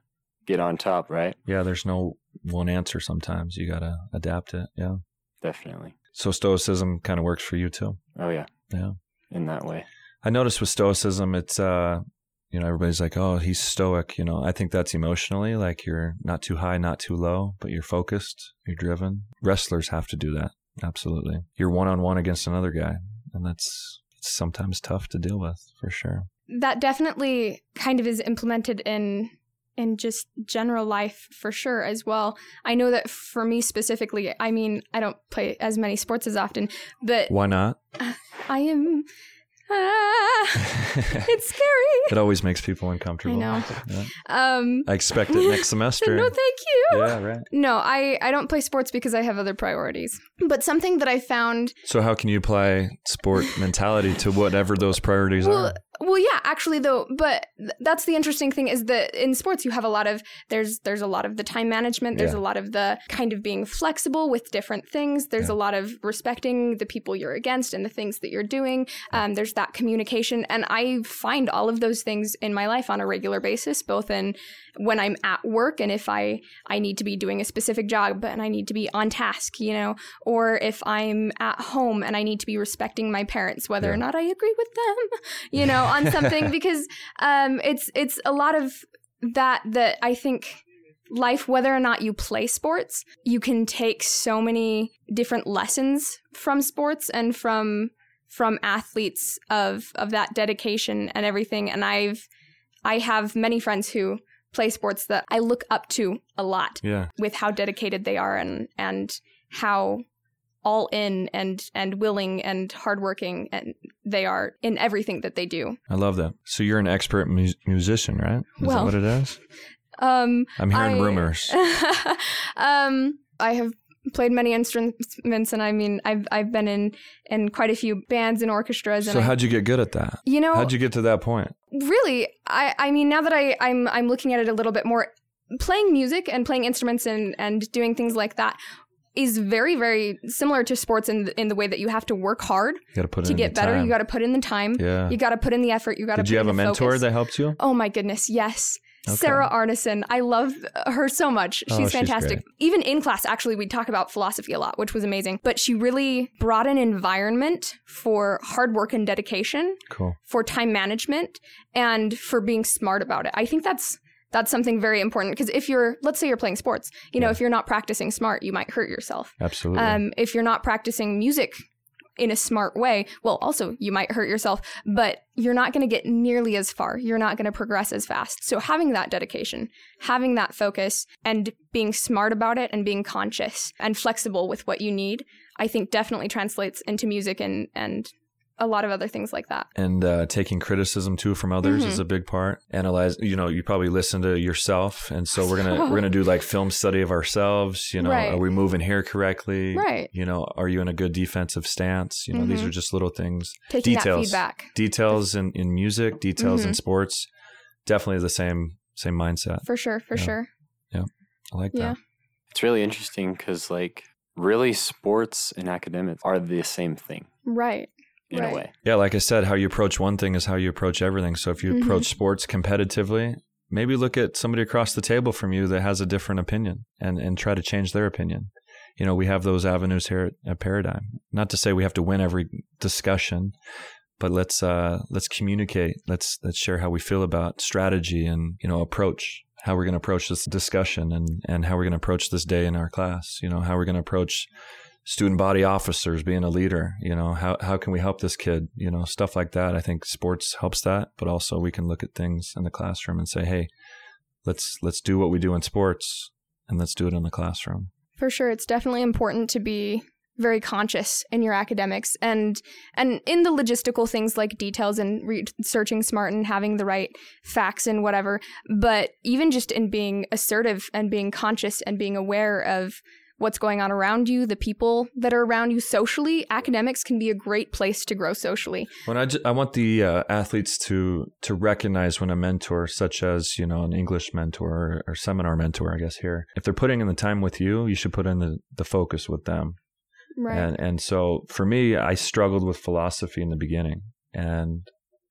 [SPEAKER 4] get on top. Right?
[SPEAKER 5] yeah there's no one answer sometimes you gotta adapt it yeah
[SPEAKER 4] Definitely.
[SPEAKER 5] so stoicism kind of works for you too
[SPEAKER 4] Oh yeah,
[SPEAKER 5] yeah
[SPEAKER 4] in that way.
[SPEAKER 5] I noticed with stoicism, it's uh, you know, everybody's like, oh, he's stoic. You know, I think that's emotionally like you're not too high, not too low, but you're focused, you're driven. Wrestlers have to do that. Absolutely. You're one on one against another guy, and that's sometimes tough to deal with for sure.
[SPEAKER 3] that definitely kind of is implemented in in just general life for sure as well. I know that for me specifically, I mean, I don't play as many sports as often, but
[SPEAKER 5] Why not? <laughs>
[SPEAKER 3] I am ah, it's scary. <laughs>
[SPEAKER 5] It always makes people uncomfortable.
[SPEAKER 3] I know.
[SPEAKER 5] Yeah.
[SPEAKER 3] Um
[SPEAKER 5] I expect it next semester. <laughs>
[SPEAKER 3] no, thank you.
[SPEAKER 5] yeah, right.
[SPEAKER 3] No, I, I don't play sports because I have other priorities. But something that I found
[SPEAKER 5] So how can you apply sport mentality to whatever those priorities
[SPEAKER 3] well,
[SPEAKER 5] are?
[SPEAKER 3] Well, yeah, actually though, but th- that's the interesting thing is that in sports you have a lot of there's there's a lot of the time management, there's
[SPEAKER 5] Yeah.
[SPEAKER 3] a lot of the kind of being flexible with different things. There's
[SPEAKER 5] Yeah.
[SPEAKER 3] a lot of respecting the people you're against and the things that you're doing. Um, there's that communication, and I find all of those things in my life on a regular basis, both in when I'm at work and if I I need to be doing a specific job and I need to be on task, you know, or if I'm at home and I need to be respecting my parents, whether or not I agree with them, <laughs> you know, on something <laughs> because um, it's it's a lot of that that I think life whether or not you play sports you can take so many different lessons from sports and from from athletes of of that dedication and everything and I've I have many friends who play sports that I look up to a lot
[SPEAKER 5] Yeah.
[SPEAKER 3] with how dedicated they are and and how all in and and willing and hardworking and they are in everything that they do.
[SPEAKER 5] I love that. So you're an expert mu- musician, right? Is
[SPEAKER 3] Well,
[SPEAKER 5] that what it is? <laughs>
[SPEAKER 3] Um,
[SPEAKER 5] I'm hearing
[SPEAKER 3] I-
[SPEAKER 5] rumors. <laughs>
[SPEAKER 3] um, I have played many instruments, and I mean, I've I've been in in quite a few bands and orchestras. And
[SPEAKER 5] So
[SPEAKER 3] I-
[SPEAKER 5] how'd you get good at that?
[SPEAKER 3] you know,
[SPEAKER 5] How'd you get to that point?
[SPEAKER 3] really, I I mean, now that I I'm I'm looking at it a little bit more, playing music and playing instruments and and doing things like that is very very similar to sports in the, in the way that you have to work hard
[SPEAKER 5] to put
[SPEAKER 3] to
[SPEAKER 5] in
[SPEAKER 3] get better.
[SPEAKER 5] time.
[SPEAKER 3] You got to put in the time.
[SPEAKER 5] Yeah.
[SPEAKER 3] You got to put in the effort. You got to.
[SPEAKER 5] Did you have a mentor
[SPEAKER 3] focus.
[SPEAKER 5] that helped you?
[SPEAKER 3] Oh my goodness, yes.
[SPEAKER 5] Okay.
[SPEAKER 3] Sarah Arneson. I love her so much.
[SPEAKER 5] Oh,
[SPEAKER 3] She's
[SPEAKER 5] she's
[SPEAKER 3] fantastic.
[SPEAKER 5] great.
[SPEAKER 3] Even in class, actually, we talk about philosophy a lot, which was amazing. But she really brought an environment for hard work and dedication,
[SPEAKER 5] Cool.
[SPEAKER 3] for time management, and for being smart about it. I think that's That's something very important because if you're, let's say you're playing sports, you know,
[SPEAKER 5] Yeah.
[SPEAKER 3] if you're not practicing smart, you might hurt yourself.
[SPEAKER 5] Absolutely.
[SPEAKER 3] Um, if you're not practicing music in a smart way, well, also you might hurt yourself, but you're not going to get nearly as far. You're not going to progress as fast. So having that dedication, having that focus, and being smart about it and being conscious and flexible with what you need, I think definitely translates into music and and a lot of other things like that.
[SPEAKER 5] and uh, taking criticism too from others
[SPEAKER 3] Mhm.
[SPEAKER 5] is a big part. Analyze, you know, you probably listen to yourself, and so we're gonna we're gonna do like film study of ourselves. You know,
[SPEAKER 3] Right.
[SPEAKER 5] are we moving here correctly?
[SPEAKER 3] Right.
[SPEAKER 5] You know, are you in a good defensive stance? You know, these
[SPEAKER 3] Mhm.
[SPEAKER 5] are just little things.
[SPEAKER 3] Taking that
[SPEAKER 5] Details.
[SPEAKER 3] feedback.
[SPEAKER 5] Details in, in music, details in
[SPEAKER 3] Mhm.
[SPEAKER 5] sports, definitely the same same mindset.
[SPEAKER 3] For sure, for
[SPEAKER 5] Yeah.
[SPEAKER 3] sure.
[SPEAKER 5] Yeah, I like
[SPEAKER 3] Yeah.
[SPEAKER 5] that.
[SPEAKER 4] It's really interesting because, like, really, sports and academics are the same thing
[SPEAKER 3] Right.
[SPEAKER 4] In
[SPEAKER 3] Right.
[SPEAKER 4] a way.
[SPEAKER 5] Yeah, like I said, how you approach one thing is how you approach everything. So if you
[SPEAKER 3] Mhm.
[SPEAKER 5] approach sports competitively, maybe look at somebody across the table from you that has a different opinion and, and try to change their opinion. You know, we have those avenues here at, at Paradigm. Not to say we have to win every discussion, but let's uh, let's communicate. Let's let's share how we feel about strategy and you know approach how we're going to approach this discussion and and how we're going to approach this day in our class. You know how we're going to approach student body officers being a leader you know how how can we help this kid you know stuff like that i think sports helps that but also we can look at things in the classroom and say hey let's let's do what we do in sports and let's do it in the classroom
[SPEAKER 3] For sure, it's definitely important to be very conscious in your academics and and in the logistical things like details and researching smart and having the right facts and whatever. But even just in being assertive and being conscious and being aware of what's going on around you, the people that are around you socially, academics can be a great place to grow socially.
[SPEAKER 5] when i, I want the uh, athletes to to recognize when a mentor such as you know an english mentor or, or seminar mentor i guess here if they're putting in the time with you you should put in the, the focus with them
[SPEAKER 3] Right.
[SPEAKER 5] And and so for me, I struggled with philosophy in the beginning, and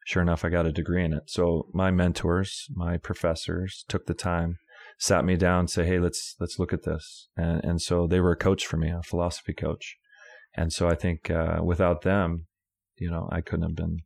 [SPEAKER 5] sure enough, I got a degree in it. So my mentors, my professors, took the time, sat me down, say, "Hey, let's let's look at this," and and so they were a coach for me, a philosophy coach, and so I think uh, without them, you know, I couldn't have been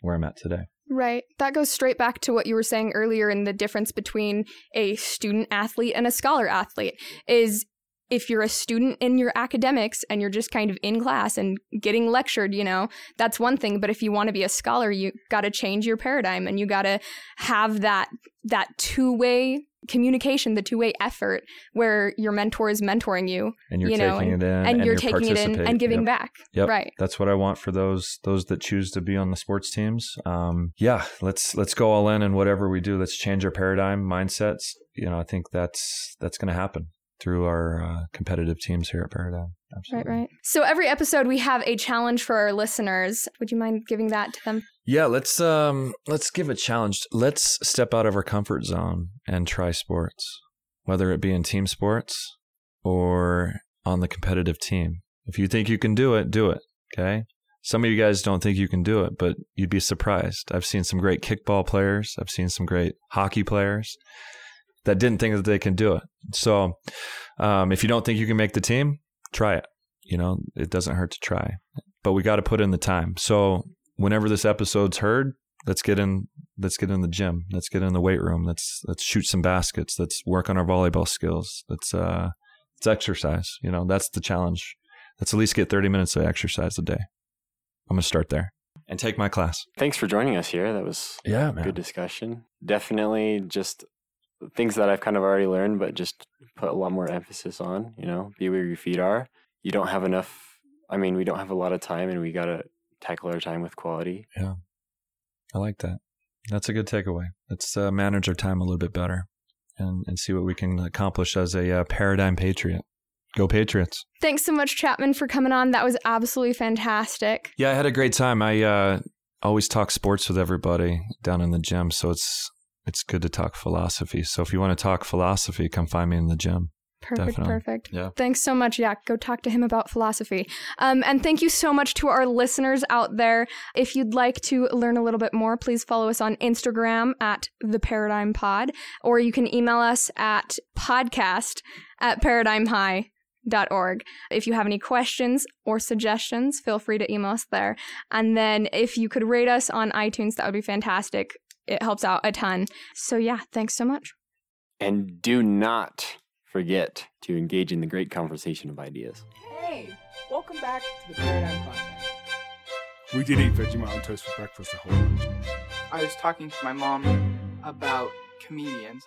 [SPEAKER 5] where I'm at today.
[SPEAKER 3] Right. That goes straight back to what you were saying earlier in the difference between a student athlete and a scholar athlete is if you're a student in your academics and you're just kind of in class and getting lectured, you know, that's one thing, but if you want to be a scholar, you got to change your paradigm and you got to have that that two-way communication, the two-way effort where your mentor is mentoring you
[SPEAKER 5] And you're
[SPEAKER 3] You know,
[SPEAKER 5] taking it in,
[SPEAKER 3] and, you're, taking it in and giving
[SPEAKER 5] Yep.
[SPEAKER 3] back.
[SPEAKER 5] Yep.
[SPEAKER 3] Right.
[SPEAKER 5] That's what I want for those those that choose to be on the sports teams. Um, yeah, let's let's go all in and whatever we do. Let's change our paradigm, mindsets. You know, I think that's that's going to happen through our uh, competitive teams here at Paradigm. Absolutely.
[SPEAKER 3] Right, right. So every episode we have a challenge for our listeners. Would you mind giving that to them?
[SPEAKER 5] Yeah, let's um let's give a challenge. Let's step out of our comfort zone and try sports, whether it be in team sports or on the competitive team. If you think you can do it, do it. Okay. Some of you guys don't think you can do it, but you'd be surprised. I've seen some great kickball players. I've seen some great hockey players that didn't think that they can do it. So, um, if you don't think you can make the team, try it. You know, it doesn't hurt to try, but we got to put in the time. So, whenever this episode's heard, let's get in. Let's get in the gym. Let's get in the weight room. Let's let's shoot some baskets. Let's work on our volleyball skills. Let's uh, let's exercise. You know, that's the challenge. Let's at least get 30 minutes of exercise a day. I'm gonna start there and take my class.
[SPEAKER 4] Thanks for joining us here. That was
[SPEAKER 5] Yeah,
[SPEAKER 4] a good discussion. Definitely just things that I've kind of already learned, but just put a lot more emphasis on, you know, be where your feet are. You don't have enough, I mean, we don't have a lot of time and we got to tackle our time with quality. Yeah.
[SPEAKER 5] I like that. That's a good takeaway. Let's uh, manage our time a little bit better and, and see what we can accomplish as a uh, paradigm patriot. Go Patriots.
[SPEAKER 3] Thanks so much, Chapman, for coming on. That was absolutely fantastic.
[SPEAKER 5] Yeah, I had a great time. I uh, always talk sports with everybody down in the gym, so it's it's good to talk philosophy. So if you want to talk philosophy, come find me in the gym.
[SPEAKER 3] Perfect,
[SPEAKER 5] Definitely.
[SPEAKER 3] perfect.
[SPEAKER 5] Yeah.
[SPEAKER 3] Thanks so much, Yak. Go talk to him about philosophy. Um, and thank you so much to our listeners out there. If you'd like to learn a little bit more, please follow us on Instagram at the Paradigm Pod, or you can email us at podcast at paradigmhigh.org. If you have any questions or suggestions, feel free to email us there. And then if you could rate us on iTunes, that would be fantastic. It helps out a ton. So yeah, thanks so much.
[SPEAKER 4] And do not forget to engage in the great conversation of ideas.
[SPEAKER 1] Hey, welcome back to the Paradigm Project.
[SPEAKER 2] We did eat Vegemite on toast for breakfast the whole lunch.
[SPEAKER 1] I was talking to my mom about comedians.